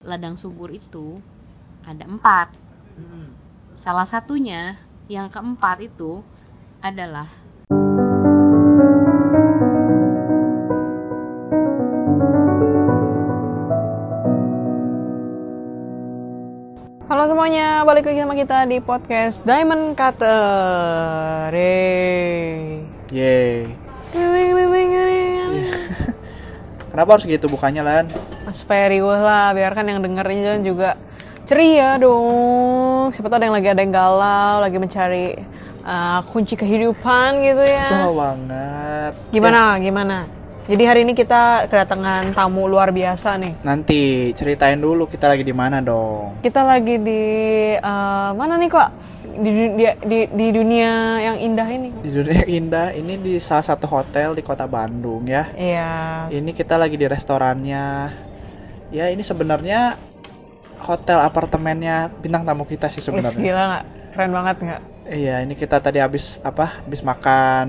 ladang subur itu ada empat. Salah satunya yang keempat itu adalah Halo semuanya, balik lagi sama kita di podcast Diamond Cutter. Yeay. Yeay. Kenapa harus gitu bukannya Lan? Supaya riuh lah, biarkan yang dengerin juga ceria dong. Siapa tahu ada yang lagi ada yang galau, lagi mencari uh, kunci kehidupan gitu ya. Kesel banget. Gimana, gimana? Jadi hari ini kita kedatangan tamu luar biasa nih. Ya, nanti ceritain dulu kita lagi di mana dong. Kita lagi di uh, mana nih kok? Di, di, di, di dunia yang indah ini. Di dunia yang indah, ini di salah satu hotel di kota Bandung ya. Iya. Ini kita lagi di restorannya. Ya ini sebenarnya hotel apartemennya bintang tamu kita sih Wih, sebenarnya. gila nggak? Keren banget nggak? Iya, ini kita tadi habis apa? Habis makan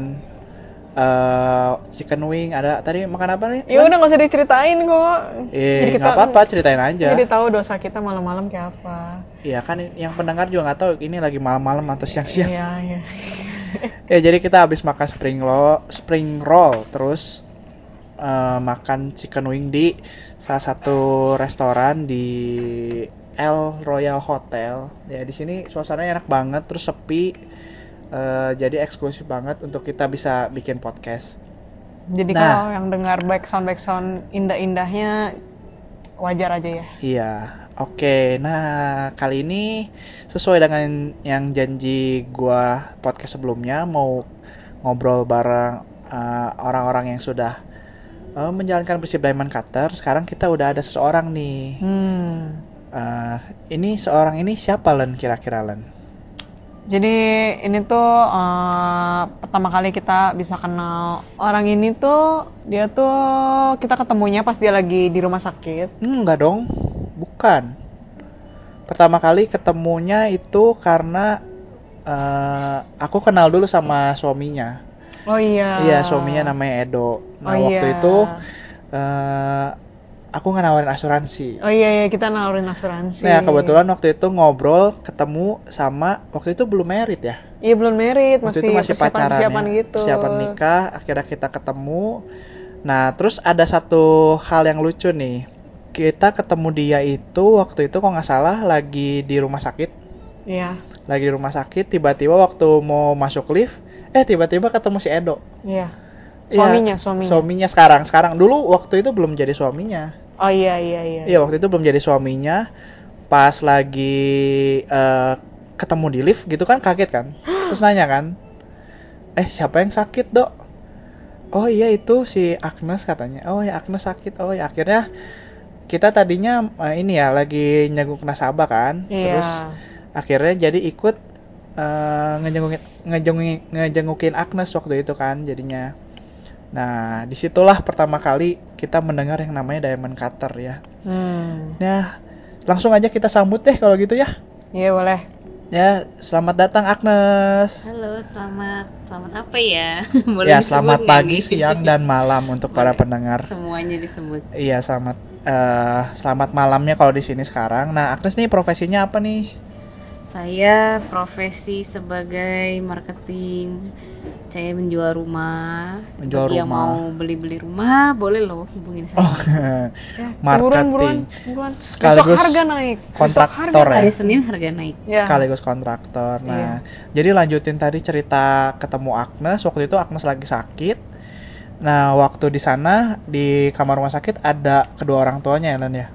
eh chicken wing ada tadi makan apa nih? Ya udah nggak usah diceritain kok. Eh, nggak apa-apa ceritain aja. Jadi tahu dosa kita malam-malam kayak apa. Iya kan yang pendengar juga nggak tahu ini lagi malam-malam atau siang-siang. Iya, iya. Ya jadi kita habis makan spring roll, spring roll terus eh, makan chicken wing di salah satu restoran di El Royal Hotel. Ya di sini suasananya enak banget terus sepi. Eh, jadi eksklusif banget untuk kita bisa bikin podcast. Jadi Nah. kalau yang dengar backsound backsound indah-indahnya wajar aja ya. Iya, oke. Nah, kali ini sesuai dengan yang janji gua podcast sebelumnya mau ngobrol bareng uh, orang-orang yang sudah uh, menjalankan prinsip diamond cutter. Sekarang kita udah ada seseorang nih. Hmm. Uh, ini seorang ini siapa Len kira-kira Len? Jadi ini tuh eh, pertama kali kita bisa kenal orang ini tuh dia tuh kita ketemunya pas dia lagi di rumah sakit. Enggak dong, bukan. Pertama kali ketemunya itu karena uh, aku kenal dulu sama suaminya. Oh iya. Iya, suaminya namanya Edo. Nah, Oh, waktu iya. itu eh aku nggak nawarin asuransi. Oh iya, iya kita nawarin asuransi. Nah, kebetulan waktu itu ngobrol ketemu sama waktu itu belum merit ya. Iya belum merit, Waktu masih itu masih persiapan- pacaran persiapan ya. gitu. Persiapan nikah, akhirnya kita ketemu. Nah, terus ada satu hal yang lucu nih. Kita ketemu dia itu waktu itu kok nggak salah lagi di rumah sakit. Iya, Lagi di rumah sakit, tiba-tiba waktu mau masuk lift, eh tiba-tiba ketemu si Edo. iya. Iya, Suaminya, suaminya. Suaminya sekarang. Sekarang dulu waktu itu belum jadi suaminya. Oh iya, iya, iya. Iya waktu itu belum jadi suaminya. Pas lagi eh, ketemu di lift gitu kan kaget kan. Terus nanya kan, eh siapa yang sakit dok? Oh iya itu si Agnes katanya. Oh ya Agnes sakit. Oh ya akhirnya kita tadinya eh, ini ya lagi nyeguk nasabah kan. Iya. Terus akhirnya jadi ikut eh, ngejengukin ngejengukin ngejengukin Agnes waktu itu kan jadinya. Nah di situlah pertama kali kita mendengar yang namanya diamond cutter ya. Hmm. Nah, langsung aja kita sambut deh kalau gitu ya. Iya boleh. Ya, selamat datang Agnes. Halo, selamat selamat apa ya? Boleh ya, selamat pagi, nih? siang, dan malam untuk para pendengar. Semuanya disebut. Iya, selamat eh, selamat malamnya kalau di sini sekarang. Nah, Agnes nih profesinya apa nih? Saya profesi sebagai marketing. Saya menjual rumah. Menjual Bagi yang rumah. mau beli-beli rumah, boleh loh hubungin saya. Oh, Ya, buruan, buruan, marketing. buruan. Sekaligus Besok harga naik. Kontraktor harga ya? Hari Senin harga naik. Ya. Sekaligus kontraktor. Nah, Iya. jadi lanjutin tadi cerita ketemu Agnes. Waktu itu Agnes lagi sakit. Nah, waktu di sana di kamar rumah sakit ada kedua orang tuanya ya, Len ya.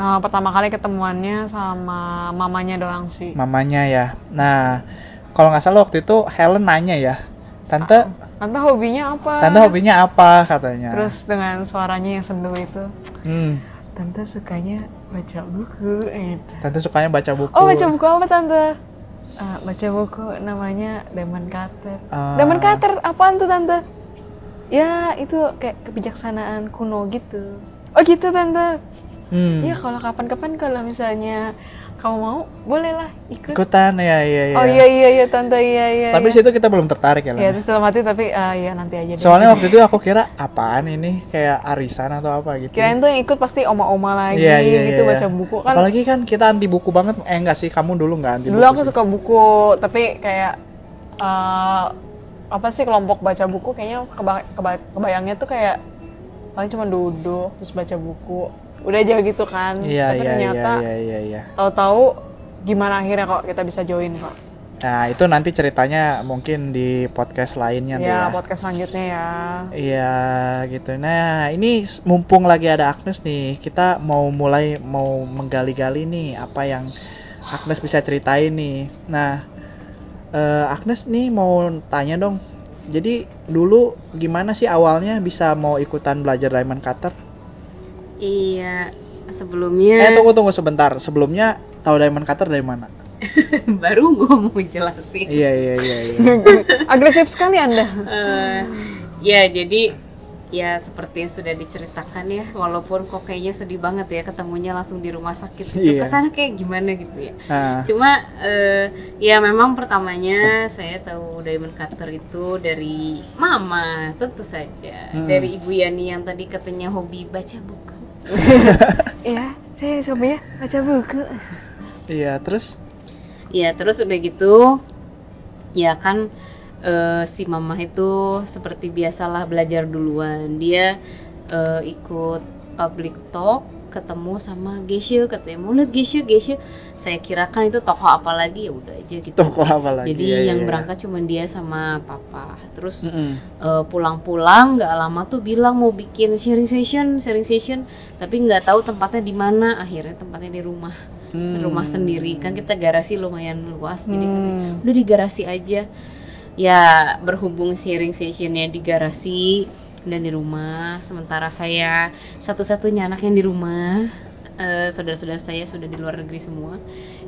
Nah, pertama kali ketemuannya sama mamanya doang sih. mamanya ya. Nah, kalau nggak salah waktu itu Helen nanya ya, tante, Tante hobinya apa? tante hobinya apa katanya. Terus dengan suaranya yang sendu itu, Hmm, tante sukanya baca buku. Gitu. tante sukanya baca buku. Oh, baca buku apa tante? Eh, baca buku namanya Diamond Cutter. Ah. Diamond Cutter apaan tuh tante? Ya itu kayak kebijaksanaan kuno gitu. Oh gitu tante. Hmm. Ya kalau kapan-kapan kalau misalnya kamu mau boleh lah ikut ikutan ya iya iya oh iya iya iya tante iya iya tapi iya. situ kita belum tertarik ya ya Lan? terus dalam hati tapi ah ya nanti aja deh. soalnya waktu itu aku kira apaan ini kayak arisan atau apa gitu kirain tuh yang ikut pasti oma-oma lagi Iya, iya, gitu iya, baca iya. buku kan apalagi kan kita anti buku banget eh enggak sih kamu dulu nggak anti dulu buku aku sih. suka buku tapi kayak eh, apa sih kelompok baca buku kayaknya keba- keba- kebayangnya tuh kayak paling cuma duduk terus baca buku udah aja gitu kan iya tapi iya iya ternyata iya iya iya tahu-tahu gimana akhirnya kok kita bisa join kok nah itu nanti ceritanya mungkin di podcast lainnya deh ya ya podcast selanjutnya ya Iya gitu. Nah ini mumpung lagi ada Agnes nih, kita mau mulai mau menggali-gali nih apa yang Agnes bisa ceritain nih. Nah eh, Agnes nih mau tanya dong. Jadi dulu gimana sih awalnya bisa mau ikutan belajar diamond cutter? Iya, sebelumnya Eh tunggu tunggu sebentar. Sebelumnya tahu diamond cutter dari mana? baru gue mau jelasin. Iya iya iya. iya. agresif sekali anda Eh, ya jadi ya seperti yang sudah diceritakan ya walaupun kok kayaknya sedih banget ya ketemunya langsung di rumah sakit Iya. ke sana kayak gimana gitu ya Nah, cuma eh, ya memang pertamanya saya tahu diamond cutter itu dari mama tentu saja Hmm. dari ibu Yani yang tadi katanya hobi baca buku iya saya hobinya baca buku. Iya terus? Ya terus udah gitu ya kan eh, si mama itu seperti biasalah belajar duluan. Dia eh, ikut public talk ketemu sama Geshe katanya mau lihat Geshe Geshe. Saya kirakan itu tokoh apa lagi? Ya udah aja gitu. Tokoh apa lagi? jadi iya, yang iya. berangkat cuma dia sama papa. Terus eh, pulang-pulang nggak lama tuh bilang mau bikin sharing session sharing session. Tapi nggak tahu tempatnya di mana. Akhirnya tempatnya di rumah. Hmm. rumah sendiri. Kan kita garasi lumayan luas. Jadi Hmm. katanya, udah di garasi aja. Ya berhubung sharing sessionnya di garasi dan di rumah. Sementara saya satu-satunya anak yang di rumah. Eh, saudara-saudara saya sudah di luar negeri semua.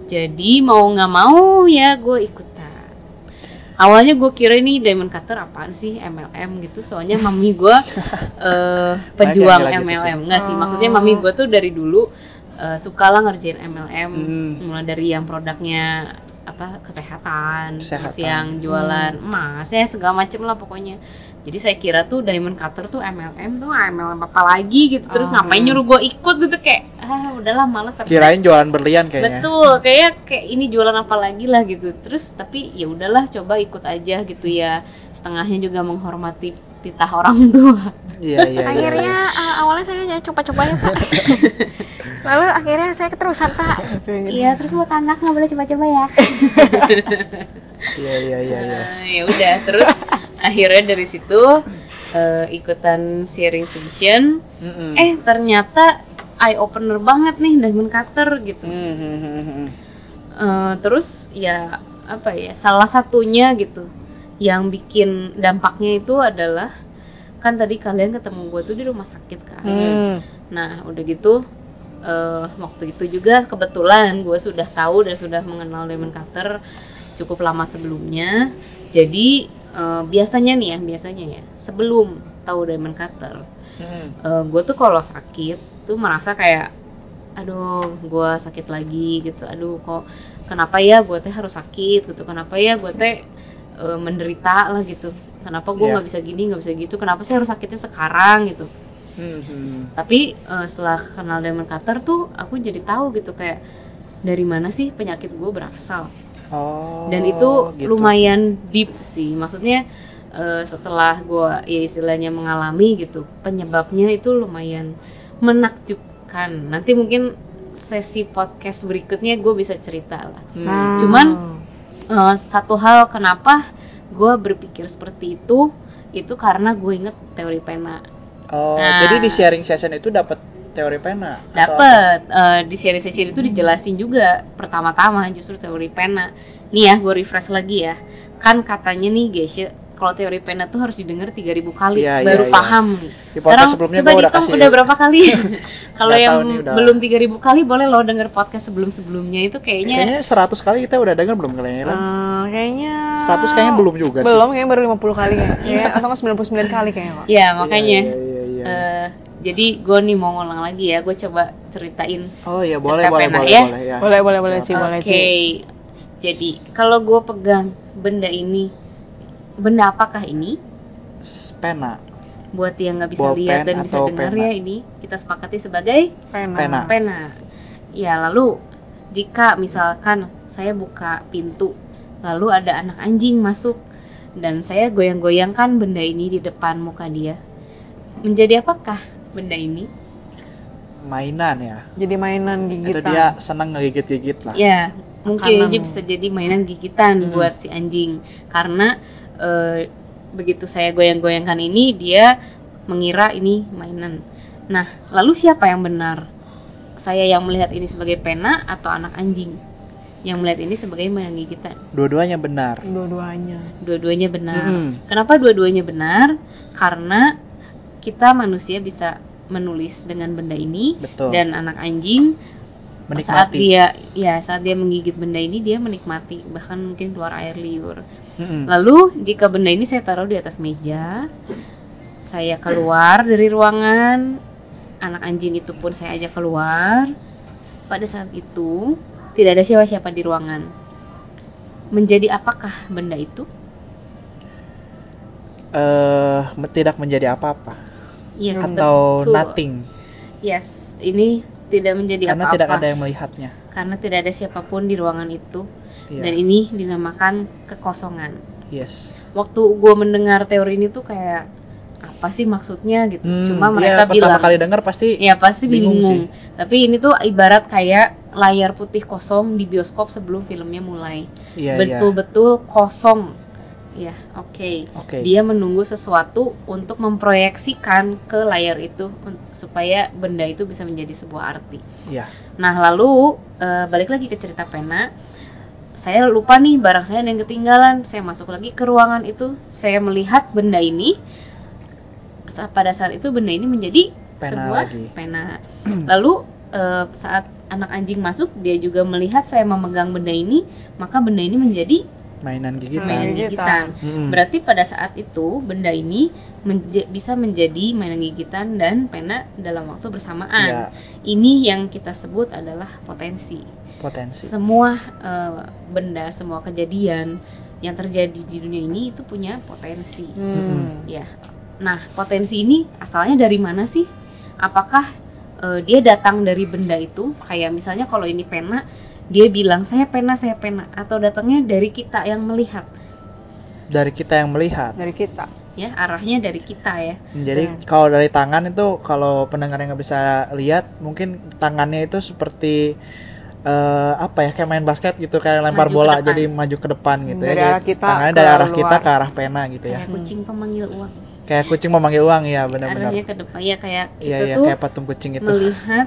Jadi mau nggak mau ya gue ikutan. Awalnya gue kira ini diamond cutter apaan sih? MLM gitu. Soalnya mami gue eh, pejuang MLM enggak sih. Oh. maksudnya mami gue tuh dari dulu eh, suka lah ngerjain MLM Hmm. mulai dari yang produknya apa kesehatan, terus Kesehatan. yang jualan emas ya segala macem lah pokoknya jadi saya kira tuh diamond cutter tuh MLM tuh MLM apa lagi gitu terus Oh. ngapain nyuruh gue ikut gitu kayak ah udahlah males tapi Kirain jualan berlian kayaknya. Betul, kayak kayak ini jualan apa lagi lah gitu. Terus tapi ya udahlah coba ikut aja gitu ya. Setengahnya juga menghormati titah orang tua. Iya iya. iya, akhirnya eh, awalnya saya ya coba-cobanya pak lalu akhirnya saya keterusan pak Iya, terus buat anak nggak boleh coba-coba ya. Iya iya iya. iya. Eh, ya udah, terus akhirnya dari situ eh, ikutan sharing session. Mm-mm. Eh ternyata eye opener banget nih diamond cutter gitu. Hmm, hmm, hmm, hmm. Eh, terus ya apa ya salah satunya gitu yang bikin dampaknya itu adalah kan tadi kalian ketemu gue tuh di rumah sakit kan Hmm. nah udah gitu eh, waktu itu juga kebetulan gue sudah tahu dan sudah mengenal Lemon Cutter cukup lama sebelumnya jadi eh, biasanya nih ya biasanya ya. Sebelum tahu Diamond Cutter Hmm. gue tuh kalau sakit tuh merasa kayak aduh gue sakit lagi gitu. Aduh kok kenapa ya gue teh harus sakit? gitu. Kenapa ya gue teh eh, menderita lah gitu. Kenapa gue Iya. nggak bisa gini nggak bisa gitu? Kenapa sih harus sakitnya sekarang? gitu. Hmm, hmm. tapi eh, setelah kenal Diamond Cutter tuh aku jadi tahu gitu kayak dari mana sih penyakit gue berasal Oh. dan itu gitu. lumayan deep sih maksudnya eh, setelah gua ya istilahnya mengalami gitu penyebabnya itu lumayan menakjubkan nanti mungkin sesi podcast berikutnya gue bisa cerita lah Hmm. Cuman, Eh, satu hal kenapa gue berpikir seperti itu itu karena gue inget teori pena Oh, Nah. jadi di sharing session itu dapat teori pena. Dapat eh, di seri sesi itu dijelasin juga pertama-tama justru teori pena. Nih ya, gue refresh lagi ya. Kan katanya nih Geshe, kalau teori pena tuh harus didengar 3000 kali Iya, baru iya. paham nih. Di Sekarang sebelumnya coba gua udah dihitung kasih- udah berapa kali? kalau yang udah. belum 3000 kali boleh lo denger podcast sebelum-sebelumnya itu kayaknya, Kayaknya 100 kali kita udah dengar belum kalian? Eh, kayaknya 100 kayaknya belum juga sih. belum kayaknya baru 50 kali kayaknya atau nggak 99 kali kayaknya kok ya makanya Iya, iya, iya, iya. eh, jadi gue nih mau ngulang lagi ya gue coba ceritain Oh iya boleh boleh pena, boleh ya? boleh ya. Boleh, boleh, boleh, Oke, boleh, Ci. jadi kalau gue pegang benda ini, benda apakah ini? Pena. Buat yang nggak bisa Bolpen lihat dan bisa dengar pena? ya ini, kita sepakati sebagai Pena. Pena. pena. Ya lalu jika misalkan saya buka pintu, lalu ada anak anjing masuk dan saya goyang-goyangkan benda ini di depan muka dia, menjadi apakah benda ini? Mainan ya. Jadi mainan gigitan. Itu dia senang ngegigit-gigit lah. Ya, mungkin Makanan. aja bisa jadi mainan gigitan Hmm. buat si anjing. Karena eh, begitu saya goyang-goyangkan ini, dia mengira ini mainan. Nah, lalu siapa yang benar? Saya yang melihat ini sebagai pena atau anak anjing yang melihat ini sebagai mainan gigitan? Dua-duanya benar. Dua-duanya. Dua-duanya benar. Mm-mm. Kenapa dua-duanya benar? Karena kita manusia bisa menulis dengan benda ini Betul. dan anak anjing saat Menikmati. dia ya saat dia menggigit benda ini dia menikmati bahkan mungkin keluar air liur. Mm-mm. Lalu jika benda ini saya taruh di atas meja, saya keluar dari ruangan, anak anjing itu pun saya ajak keluar. Pada saat itu tidak ada siapa-siapa di ruangan. Menjadi apakah benda itu? Eh, me- tidak menjadi apa-apa Yes, atau betul. nothing Yes, ini tidak menjadi karena apa-apa tidak ada yang melihatnya. karena tidak ada siapa pun di ruangan itu Iya. dan ini dinamakan kekosongan. Yes. Waktu gue mendengar teori ini tuh kayak apa sih maksudnya gitu. Hmm, Cuma iya, mereka pertama bilang kali dengar pasti ya pasti bingung bingung. Tapi ini tuh ibarat kayak layar putih kosong di bioskop sebelum filmnya mulai. Iya, iya. Betul-betul kosong. Ya, oke. Oke. Dia menunggu sesuatu untuk memproyeksikan ke layar itu supaya benda itu bisa menjadi sebuah arti. Iya. Nah, lalu eh, balik lagi ke cerita pena. Saya lupa nih barang saya ada yang ketinggalan. Saya masuk lagi ke ruangan itu. Saya melihat benda ini. Pada saat itu benda ini menjadi Pena sebuah lagi. pena. Lalu eh, saat anak anjing masuk, dia juga melihat saya memegang benda ini, maka benda ini menjadi Mainan gigitan. mainan gigitan. Mm-mm. Berarti pada saat itu benda ini menje- bisa menjadi mainan gigitan dan pena dalam waktu bersamaan. Iya. Ini yang kita sebut adalah potensi. Potensi. Semua eh, benda, semua kejadian yang terjadi di dunia ini itu punya potensi. Hmm. Ya. Nah, potensi ini asalnya dari mana sih? Apakah eh, dia datang dari benda itu? Kayak misalnya kalau ini pena, dia bilang saya pena, saya pena atau datangnya dari kita yang melihat. Dari kita yang melihat. Dari kita. Ya, arahnya dari kita ya. Jadi Hmm. kalau dari tangan itu kalau pendengar yang nggak bisa lihat mungkin tangannya itu seperti eh, apa ya kayak main basket gitu kayak lempar Maju bola jadi maju ke depan gitu Dari ya. Jadi arah kita tangannya dari arah kita luar. ke arah pena gitu ya. Kayak kucing pemanggil uang. Kayak kucing memanggil uang ya benar-benar. Arahnya ke depan ya kayak kita Iya iya tuh kayak patung kucing itu. melihat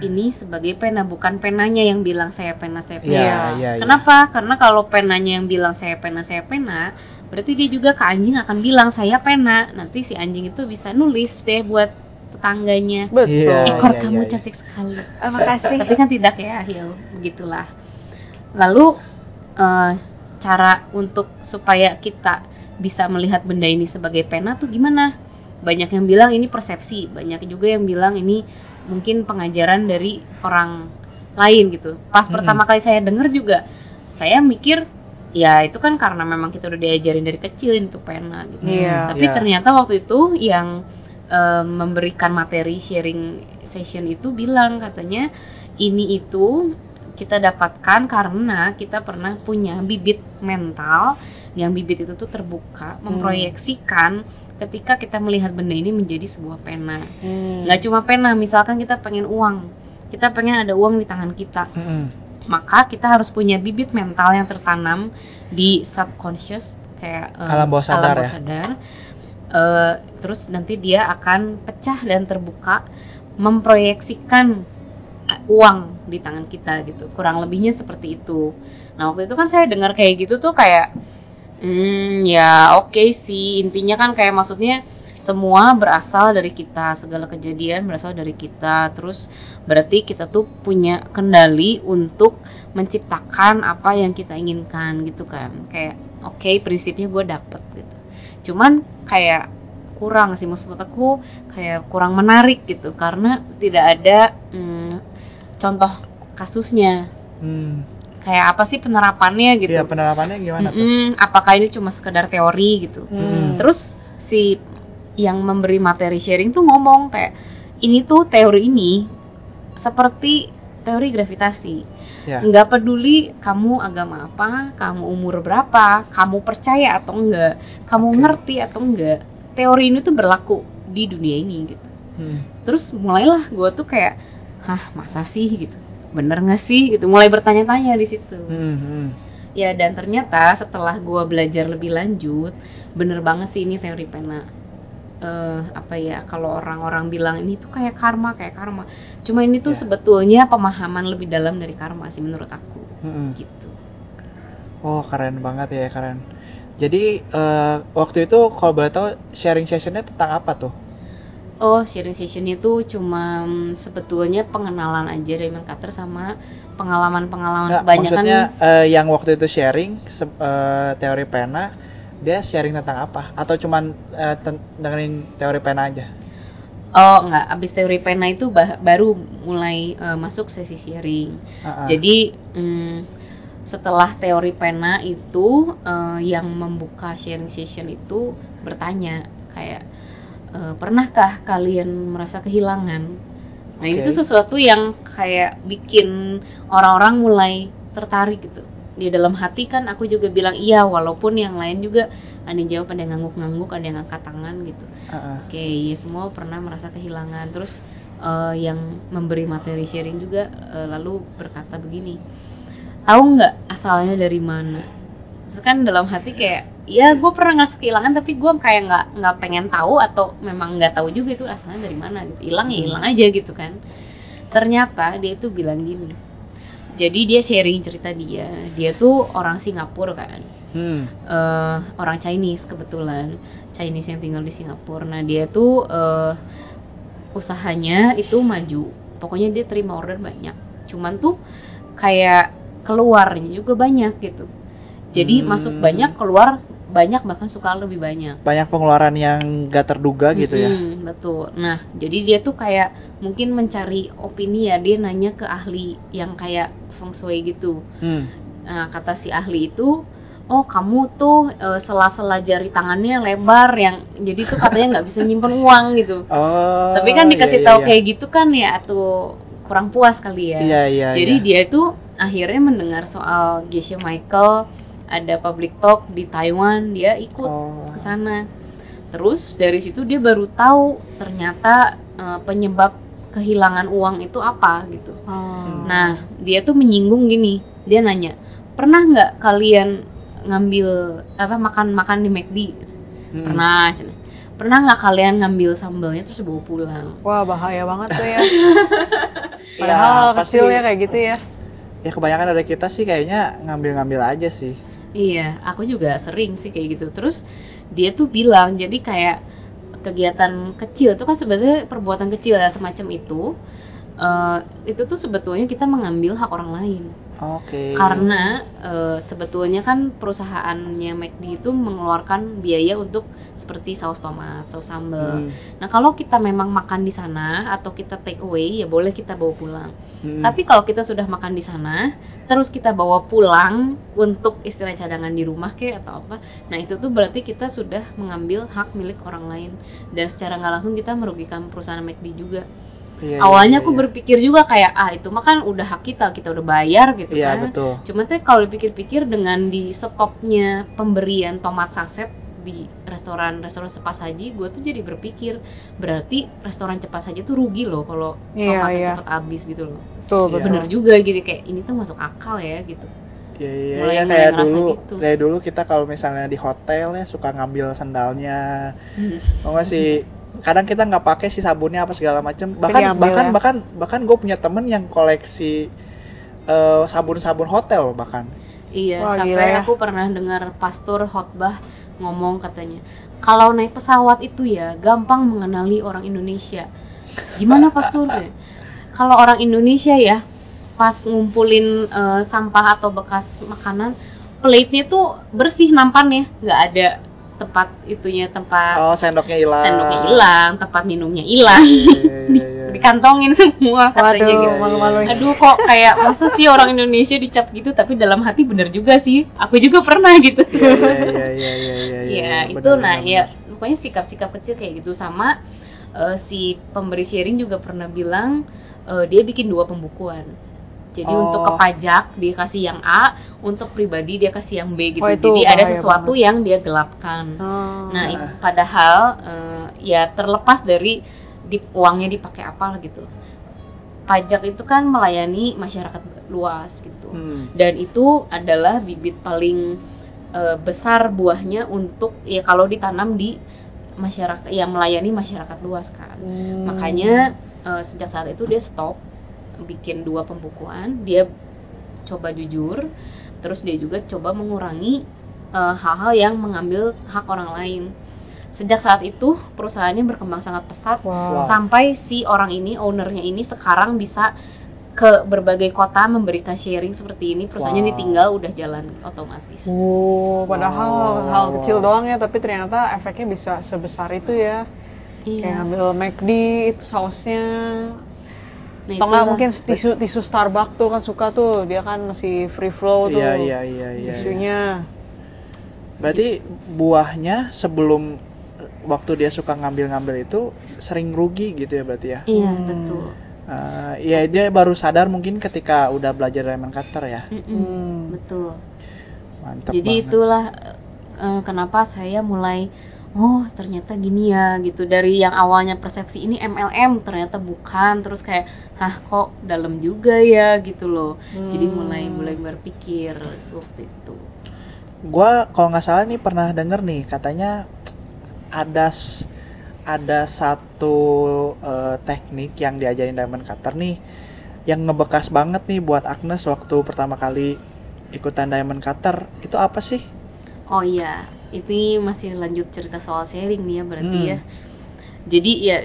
ini sebagai pena bukan penanya yang bilang saya pena saya pena. Iya Iya. iya. Kenapa? Karena kalau penanya yang bilang saya pena saya pena, berarti dia juga ke anjing akan bilang saya pena. Nanti si anjing itu bisa nulis deh buat tetangganya. Betul. Ekor iya, kamu iya. cantik sekali. Ah, makasih. Tapi kan tidak ya, ya begitulah. Lalu eh, cara untuk supaya kita bisa melihat benda ini sebagai pena tuh gimana? Banyak yang bilang ini persepsi, banyak juga yang bilang ini mungkin pengajaran dari orang lain gitu. Pas Mm-mm. pertama kali saya dengar juga, saya mikir ya itu kan karena memang kita udah diajarin dari kecil itu pena gitu. Iya. Tapi Iya. ternyata waktu itu yang eh, memberikan materi sharing session itu bilang katanya ini itu kita dapatkan karena kita pernah punya bibit mental yang bibit itu tuh terbuka memproyeksikan ketika kita melihat benda ini menjadi sebuah pena. Hmm. Nggak cuma pena, misalkan kita pengen uang, kita pengen ada uang di tangan kita, Mm-mm. maka kita harus punya bibit mental yang tertanam di subconscious kayak eh, Alam bawah sadar ya? sadar. Eh, terus nanti dia akan pecah dan terbuka memproyeksikan eh, uang di tangan kita gitu kurang lebihnya seperti itu nah waktu itu kan saya dengar kayak gitu tuh kayak hmm ya oke sih. Intinya kan kayak maksudnya semua berasal dari kita. Segala kejadian berasal dari kita. Terus berarti kita tuh punya kendali untuk menciptakan apa yang kita inginkan gitu kan. Kayak oke prinsipnya gue dapet gitu. Cuman kayak kurang sih maksud aku kayak kurang menarik gitu. Karena tidak ada mm, contoh kasusnya. Hmm. Kayak apa sih penerapannya gitu Iya, penerapannya gimana tuh? Mm-mm, apakah ini cuma sekedar teori gitu Hmm. terus si yang memberi materi sharing tuh ngomong kayak ini tuh teori ini seperti teori gravitasi Ya. nggak peduli kamu agama apa, kamu umur berapa, kamu percaya atau enggak, kamu Oke. ngerti atau enggak, teori ini tuh berlaku di dunia ini gitu. Hmm. Terus mulailah gue tuh kayak, hah masa sih gitu, bener nggak sih gitu, mulai bertanya-tanya di situ. Hmm, hmm. Ya dan ternyata setelah gue belajar lebih lanjut, bener banget sih ini teori pena. Eh, apa ya kalau orang-orang bilang ini tuh kayak karma kayak karma. Cuma ini tuh Ya. sebetulnya pemahaman lebih dalam dari karma sih menurut aku. Hmm. Gitu. Oh, keren banget ya, keren. Jadi eh, waktu itu kalau boleh tahu sharing sessionnya tentang apa tuh? Oh, sharing session itu cuma sebetulnya pengenalan aja Raymond Carter sama pengalaman-pengalaman Nggak, kebanyakan. maksudnya eh, yang waktu itu sharing eh, teori pena, dia sharing tentang apa? Atau cuman eh, ten- dengerin teori pena aja? Oh, enggak, abis teori pena itu bah- baru mulai eh, masuk sesi sharing. Ah, ah. Jadi mm, setelah teori pena itu eh, yang membuka sharing session itu bertanya kayak eh, pernahkah kalian merasa kehilangan? Nah Oke. tuh sesuatu yang kayak bikin orang-orang mulai tertarik gitu. Di dalam hati kan aku juga bilang iya walaupun yang lain juga ada yang jawab ada yang ngangguk-ngangguk ada yang angkat tangan gitu. Ah, ah. Oke, ya semua pernah merasa kehilangan. Terus eh, yang memberi materi sharing juga eh, lalu berkata begini, tahu nggak asalnya dari mana? Terus kan dalam hati kayak, ya gue pernah ngerasa kehilangan tapi gue kayak nggak nggak pengen tahu atau memang nggak tahu juga itu asalnya dari mana gitu. Hilang ya hilang aja gitu kan. Ternyata dia itu bilang gini. Jadi dia sharing cerita dia. Dia tuh orang Singapura kan Hmm. eh, orang Chinese kebetulan Chinese yang tinggal di Singapura. Nah dia tuh eh, usahanya itu maju. Pokoknya dia terima order banyak. Cuman tuh kayak keluarnya juga banyak gitu. Jadi Hmm. masuk banyak, keluar banyak bahkan suka lebih banyak. Banyak pengeluaran yang gak terduga gitu ya. Mm-mm, betul. Nah, jadi dia tuh kayak mungkin mencari opini ya, dia nanya ke ahli yang kayak feng shui gitu. Hmm. Nah, kata si ahli itu, oh kamu tuh eh, sela-sela jari tangannya lebar yang jadi tuh katanya nggak bisa nyimpen uang gitu. Oh. Tapi kan dikasih iya, tahu iya, kayak gitu kan ya, atau kurang puas kali ya. Iya, iya, Jadi iya. dia itu akhirnya mendengar soal Geisha Michael, ada public talk di Taiwan, dia ikut Oh. ke sana. Terus dari situ dia baru tahu ternyata eh, penyebab kehilangan uang itu apa gitu. Oh. Nah, dia tuh menyinggung gini. Dia nanya, "Pernah nggak kalian ngambil apa makan-makan di McD?" Hmm. Pernah. Pernah nggak kalian ngambil sambalnya terus bawa pulang? Wah bahaya banget tuh ya. Iya, Padahal pasti- kecil ya kayak gitu ya. Ya kebanyakan dari kita sih kayaknya ngambil-ngambil aja sih. Iya, aku juga sering sih kayak gitu. Terus dia tuh bilang, jadi kayak kegiatan kecil itu kan sebenarnya perbuatan kecil ya semacam itu. eh, itu tuh sebetulnya kita mengambil hak orang lain. Oke. karena eh, sebetulnya kan perusahaannya McD itu mengeluarkan biaya untuk seperti saus tomat atau sambal. Hmm. Nah kalau kita memang makan di sana atau kita take away ya boleh kita bawa pulang. Hmm. Tapi kalau kita sudah makan di sana, terus kita bawa pulang untuk istilah cadangan di rumah kayak atau apa, nah itu tuh berarti kita sudah mengambil hak milik orang lain dan secara nggak langsung kita merugikan perusahaan McD juga. Iya, iya, Awalnya iya, aku iya. berpikir juga kayak ah itu mah kan udah hak kita, kita udah bayar gitu Iya, kan. betul. Cuma teh kalau dipikir-pikir dengan di stopnya pemberian tomat saset di restoran restoran cepat saji, gue tuh jadi berpikir berarti restoran cepat saji tuh rugi loh kalau Iya, tomatnya iya. cepat habis gitu loh. Tuh Iya. betul. Bener juga gitu kayak ini tuh masuk akal ya gitu. Iya, iya, Mulai- iya, mulai kayak dulu, gitu. kayak dulu kita kalau misalnya di hotel ya suka ngambil sandalnya, Hmm. mau nggak sih? Kadang kita nggak pakai si sabunnya apa segala macem. Bahkan bahkan ya. bahkan bahkan gue punya temen yang koleksi eh, sabun-sabun hotel bahkan. Iya, Wah, sampai gila ya. aku pernah dengar pastor khotbah ngomong katanya, kalau naik pesawat itu ya gampang mengenali orang Indonesia. Gimana pastor? kalau orang Indonesia ya pas ngumpulin eh, sampah atau bekas makanan, plate-nya tuh bersih nampannya, nggak ada tempat itunya tempat Oh, sendoknya hilang. sendoknya hilang tempat minumnya hilang Iya, iya, iya. dikantongin semua katanya Waduh, gitu. malu-maluin. Aduh kok kayak masa sih orang Indonesia dicap gitu tapi dalam hati bener juga sih. Aku juga pernah gitu. Iya, iya, iya, iya, iya, iya, Ya, iya, itu nah ya pokoknya sikap-sikap kecil kayak gitu sama eh, si pemberi sharing juga pernah bilang eh, dia bikin dua pembukuan. Jadi Oh. untuk ke pajak dia kasih yang A, untuk pribadi dia kasih yang B gitu. Oh, itu Jadi ada sesuatu banget. yang dia gelapkan. Oh. Nah, i- padahal eh, ya terlepas dari di, uangnya dipakai apa gitu. Pajak itu kan melayani masyarakat luas gitu. Hmm. Dan itu adalah bibit paling eh, besar buahnya untuk ya kalau ditanam di masyarakat yang melayani masyarakat luas kan. Hmm. Makanya eh, sejak saat itu dia stop bikin dua pembukuan, dia coba jujur, terus dia juga coba mengurangi eh, hal-hal yang mengambil hak orang lain. Sejak saat itu perusahaannya berkembang sangat pesat Wow. sampai si orang ini ownernya ini sekarang bisa ke berbagai kota memberikan sharing seperti ini perusahaannya Wow. ditinggal udah jalan otomatis. Wow, padahal Wow, hal kecil doang ya, tapi ternyata efeknya bisa sebesar itu ya. Kayak Iya. ngambil McD itu sausnya. Nah, Atau nggak itulah. mungkin tisu tisu Starbucks tuh kan suka tuh, dia kan masih free flow tuh. Iya, iya, iya, iya. iya. Tisunya. Berarti buahnya sebelum eh, waktu dia suka ngambil-ngambil itu sering rugi gitu ya berarti ya? Iya Hmm. betul. Eh, Iya dia baru sadar mungkin ketika udah belajar diamond cutter ya. Mm-mm, Hmm. Betul. Mantap Jadi banget. itulah eh, kenapa saya mulai oh ternyata gini ya gitu dari yang awalnya persepsi ini MLM ternyata bukan terus kayak hah kok dalam juga ya gitu loh. Jadi Hmm. mulai mulai berpikir waktu itu. Gua kalau nggak salah nih pernah denger nih katanya ada ada satu eh, teknik yang diajarin diamond cutter nih yang ngebekas banget nih buat Agnes waktu pertama kali ikutan diamond cutter itu apa sih? Oh iya, itu masih lanjut cerita soal sharing nih ya berarti Hmm. ya. Jadi ya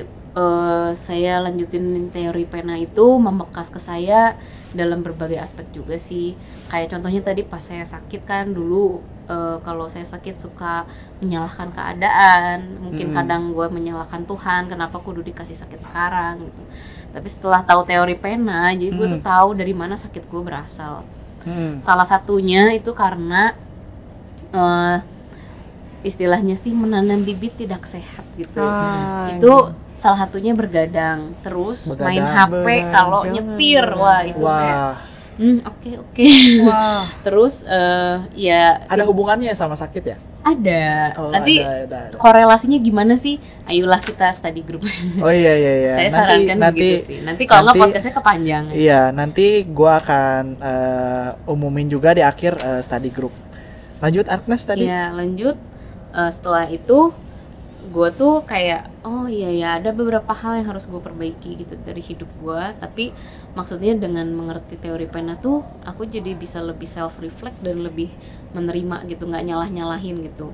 eh, saya lanjutin teori pena itu membekas ke saya dalam berbagai aspek juga sih. Kayak contohnya tadi pas saya sakit kan dulu eh, kalau saya sakit suka menyalahkan keadaan. Mungkin Hmm. kadang gue menyalahkan Tuhan kenapa kudu dikasih sakit sekarang gitu. Tapi setelah tahu teori pena, jadi gue tuh Hmm. tahu dari mana sakit gue berasal. Hmm. Salah satunya itu karena eh, istilahnya sih menanam bibit tidak sehat gitu. Ah, itu salah satunya bergadang, terus main Begadang. HP kalau begadang. wah itu kayak, Wah, hmm oke oke. Wah. terus eh, ya ada hubungannya sama sakit ya? ada. Oh, Nanti ada, ada, ada. korelasinya gimana sih? Ayolah kita study group. Oh iya iya iya. Saya nanti sarankan nanti begitu sih. Nanti kalau nggak podcastnya kepanjangan. Iya, nanti gua akan eh, umumin juga di akhir eh, study group. Lanjut Agnes tadi. Iya lanjut Eh, setelah itu gue tuh kayak oh iya ya ada beberapa hal yang harus gue perbaiki gitu dari hidup gue tapi maksudnya dengan mengerti teori pena tuh aku jadi bisa lebih self reflect dan lebih menerima gitu nggak nyalah nyalahin gitu.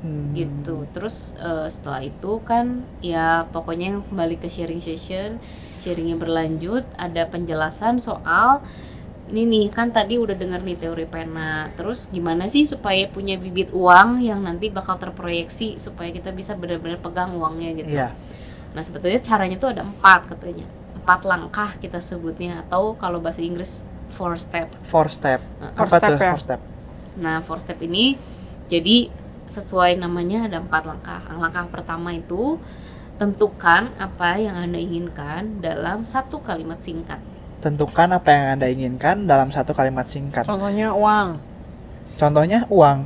Hmm. gitu. Terus eh, setelah itu kan ya pokoknya yang kembali ke sharing session sharingnya berlanjut ada penjelasan soal ini nih kan tadi udah denger nih teori pena terus gimana sih supaya punya bibit uang yang nanti bakal terproyeksi supaya kita bisa benar-benar pegang uangnya gitu Iya. nah sebetulnya caranya tuh ada empat katanya empat langkah kita sebutnya atau kalau bahasa Inggris four step Four step. Nah, Four Apa step tuh ya? four step? Nah, four step ini jadi sesuai namanya ada empat langkah. Langkah pertama itu tentukan apa yang Anda inginkan dalam satu kalimat singkat. Tentukan apa yang Anda inginkan dalam satu kalimat singkat. Contohnya uang. Contohnya uang.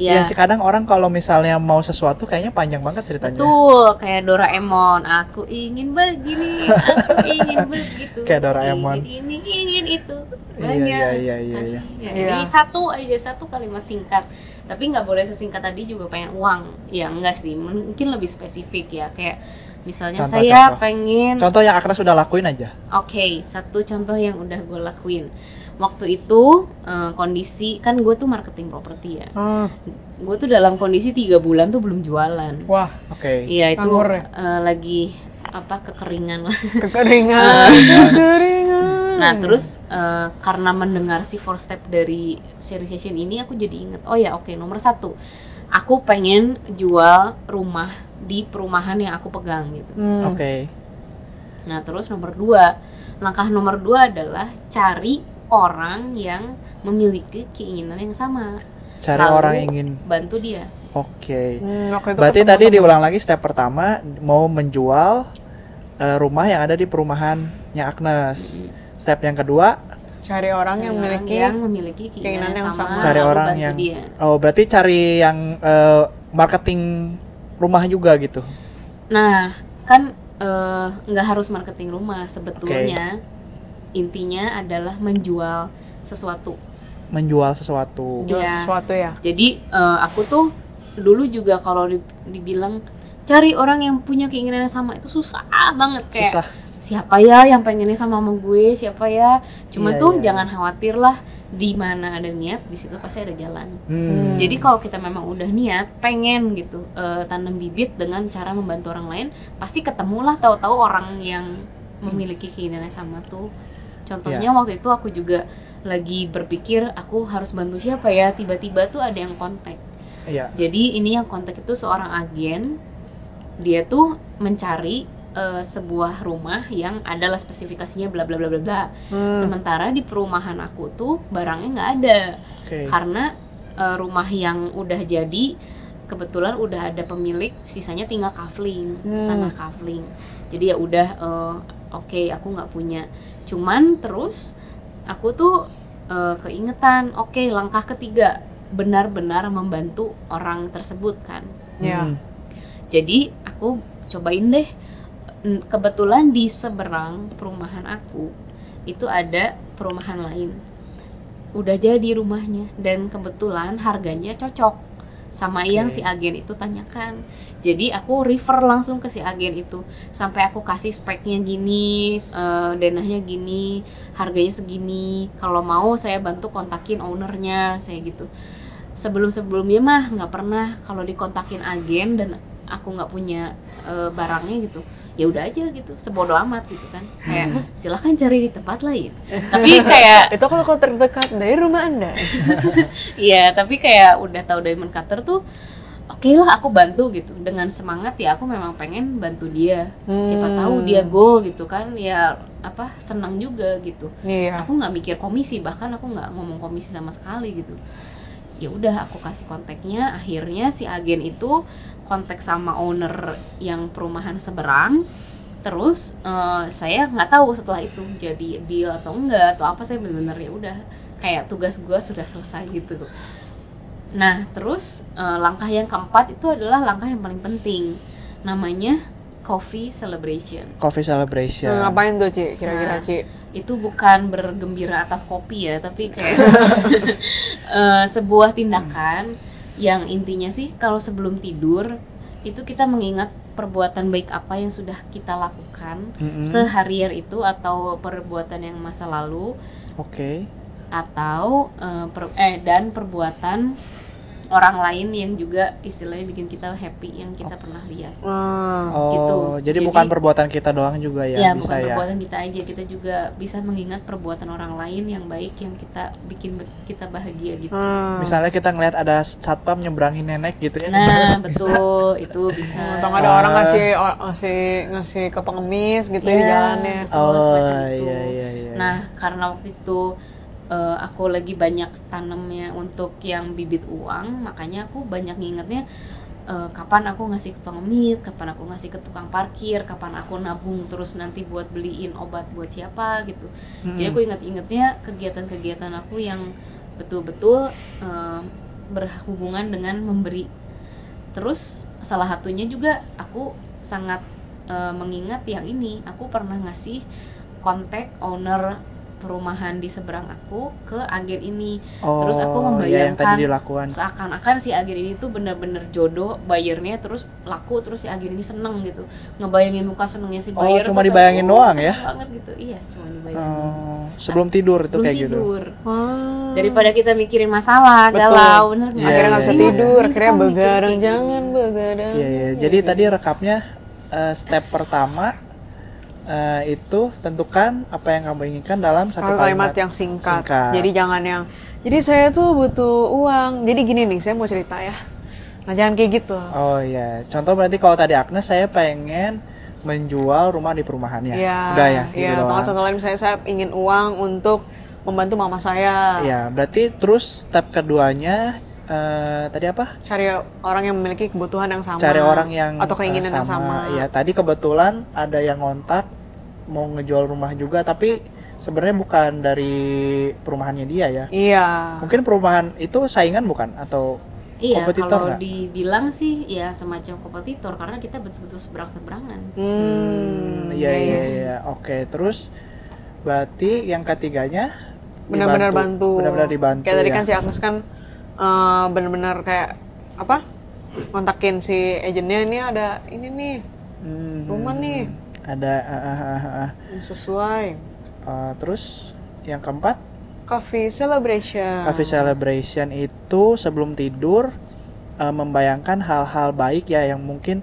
Ya, Ya, sih kadang orang kalau misalnya mau sesuatu kayaknya panjang banget ceritanya. betul kayak Doraemon. Aku ingin begini, aku ingin begitu. Kayak Doraemon. Ingin ini, ingin itu. Iya, Banyak. iya, iya, iya, iya. Ya, Iya. Jadi satu aja satu kalimat singkat. Tapi nggak boleh sesingkat tadi juga pengen uang. Ya enggak sih, mungkin lebih spesifik ya kayak misalnya Contoh, saya contoh. pengen Contoh yang Agnes sudah lakuin aja. Oke, satu contoh yang udah gue lakuin. Waktu itu eh, kondisi kan gue tuh marketing properti ya. Hmm. Gue tuh dalam kondisi tiga bulan tuh belum jualan. Wah, Oke. Iya itu ya? eh, lagi apa kekeringan lah. kekeringan, kekeringan. Nah terus eh, karena mendengar si four step dari sharing session ini aku jadi inget oh ya oke nomor satu aku pengen jual rumah di perumahan yang aku pegang gitu. Hmm. Oke. Nah, terus nomor dua, langkah nomor dua adalah cari orang yang memiliki keinginan yang sama. Cari Lalu orang yang ingin. bantu dia. Oke. Hmm, waktu itu Berarti tadi temen. diulang lagi step pertama mau menjual eh, rumah yang ada di perumahannya Agnes. Step yang kedua cari orang Cari yang memiliki yang memiliki keinginan, keinginan yang sama, sama. cari orang yang dia. oh berarti cari yang eh, marketing rumah juga gitu. Nah, kan eh, nggak harus marketing rumah sebetulnya. Intinya adalah menjual sesuatu. Menjual sesuatu. jual Iya. sesuatu ya. Jadi eh, aku tuh dulu juga kalau di- dibilang cari orang yang punya keinginan yang sama itu susah banget kayak Susah. siapa ya yang pengennya sama sama gue siapa ya cuma Iya, tuh iya, jangan khawatir lah di mana ada niat di situ pasti ada jalan Hmm. jadi kalau kita memang udah niat pengen gitu eh, tanam bibit dengan cara membantu orang lain pasti ketemulah tahu-tahu orang yang memiliki keinginan yang sama tuh contohnya Iya. waktu itu aku juga lagi berpikir aku harus bantu siapa ya tiba-tiba tuh ada yang kontak Iya. jadi ini yang kontak itu seorang agen dia tuh mencari eh, sebuah rumah yang adalah spesifikasinya bla bla bla bla bla Hmm. sementara di perumahan aku tuh barangnya nggak ada Oke. karena eh, rumah yang udah jadi kebetulan udah ada pemilik sisanya tinggal kafling Hmm. tanah kafling jadi ya udah eh, oke aku nggak punya cuman terus aku tuh eh, keingetan oke langkah ketiga benar-benar membantu orang tersebut kan Ya. Hmm. jadi aku cobain deh kebetulan di seberang perumahan aku itu ada perumahan lain. Udah jadi rumahnya dan kebetulan harganya cocok. Sama yang Oke. si agen itu tanyakan. Jadi aku refer langsung ke si agen itu. Sampai aku kasih speknya gini eh, denahnya gini harganya segini. Kalau mau saya bantu kontakin ownernya saya gitu. Sebelum sebelumnya mah nggak pernah. Kalau dikontakin agen dan aku nggak punya eh, barangnya gitu ya udah aja gitu sebodoh amat gitu kan. Kayak silahkan cari di tempat lain. Tapi kayak Itu kalau terdekat dari rumah Anda. Iya, tapi kayak udah tahu diamond cutter tuh oke lah aku bantu gitu. Dengan semangat ya aku memang pengen bantu dia. Siapa Hmm. tahu dia go gitu kan ya apa senang juga gitu. Iya. aku nggak mikir komisi bahkan aku nggak ngomong komisi sama sekali gitu. Ya udah aku kasih kontaknya akhirnya si agen itu kontak sama owner yang perumahan seberang terus eh, saya nggak tahu setelah itu jadi deal atau enggak atau apa saya bener-bener ya udah kayak tugas gua sudah selesai gitu nah terus eh, langkah yang keempat itu adalah langkah yang paling penting namanya coffee celebration Coffee celebration. Hmm, ngapain tuh, Ci? Kira-kira, Nah, Ci? itu bukan bergembira atas kopi ya tapi kayak eh, sebuah tindakan yang intinya sih kalau sebelum tidur itu kita mengingat perbuatan baik apa yang sudah kita lakukan Mm-mm. seharian itu atau perbuatan yang masa lalu Oke. atau eh, per- eh, dan perbuatan orang lain yang juga istilahnya bikin kita happy yang kita pernah lihat Hmm. Oh, Gitu. jadi, Jadi- bukan perbuatan kita doang juga ya, ya, bisa bukan ya. perbuatan kita aja kita juga bisa mengingat perbuatan orang lain yang baik yang kita bikin kita bahagia gitu Hmm. Misalnya kita ngeliat ada satpam nyebrangin nenek gitu ya. nah betul itu bisa Untung ada Ah. orang ngasih or- ngasih ngasih ke pengemis gitu ya di Iya, jalannya. betul, Oh, semacam itu. iya, iya, iya. nah karena waktu itu eh, aku lagi banyak tanamnya untuk yang bibit uang makanya aku banyak ngingetnya eh, kapan aku ngasih ke pengemis kapan aku ngasih ke tukang parkir kapan aku nabung terus nanti buat beliin obat buat siapa gitu Jadi Mm-mm. aku ingat-ingatnya kegiatan-kegiatan aku yang betul-betul eh, berhubungan dengan memberi. Terus salah satunya juga aku sangat eh, mengingat yang ini. Aku pernah ngasih kontak owner perumahan di seberang aku ke agen ini. Terus aku Oh, iya, yang tadi membayangkan dilakukan. seakan-akan si agen ini tuh bener-bener jodoh bayarnya terus laku terus si agen ini seneng gitu ngebayangin muka senengnya si Oh, buyer cuma tuh kayak, dibayangin "Oh, doang ya?" banget gitu iya cuma dibayangin Oh, sebelum tidur itu sebelum kayak gitu. tidur Hmm. daripada kita mikirin masalah Betul. galau bener Iya, akhirnya nggak iya, bisa iya. tidur, akhirnya begadang kayak jangan begadang. Iya, iya. Jadi tadi rekapnya eh, step pertama eh, itu tentukan apa yang kamu inginkan dalam satu Kalau kalimat yang singkat. Singkat. Jadi jangan yang jadi saya tuh butuh uang. Jadi gini nih, saya mau cerita ya. Nah jangan kayak gitu. Oh iya, contoh berarti kalau tadi Agnes saya pengen menjual rumah di perumahannya. Iya. Udah ya, gitu Iya. Atau contoh lain misalnya saya ingin uang untuk membantu mama saya. Iya, berarti terus step keduanya eh, tadi apa? Cari orang yang memiliki kebutuhan yang sama. Cari orang yang atau keinginan eh, yang sama. Iya, tadi kebetulan ada yang ngontak mau ngejual rumah juga tapi sebenarnya bukan dari perumahannya dia ya. Iya. Mungkin perumahan itu saingan bukan atau Iya, kompetitor kalau nggak? dibilang sih ya semacam kompetitor karena kita betul-betul seberang-seberangan. Hmm, iya iya iya. Oke, terus berarti yang ketiganya Benar-benar bantu. Benar-benar dibantu. Kayak tadi ya. kan si Agnes kan eh, benar-benar kayak apa? Kontakin si agentnya ini ada ini nih Hmm, rumah nih. Ada ah, ah, ah. yang sesuai. Eh, terus yang keempat Coffee celebration. Coffee celebration itu sebelum tidur eh, membayangkan hal-hal baik ya yang mungkin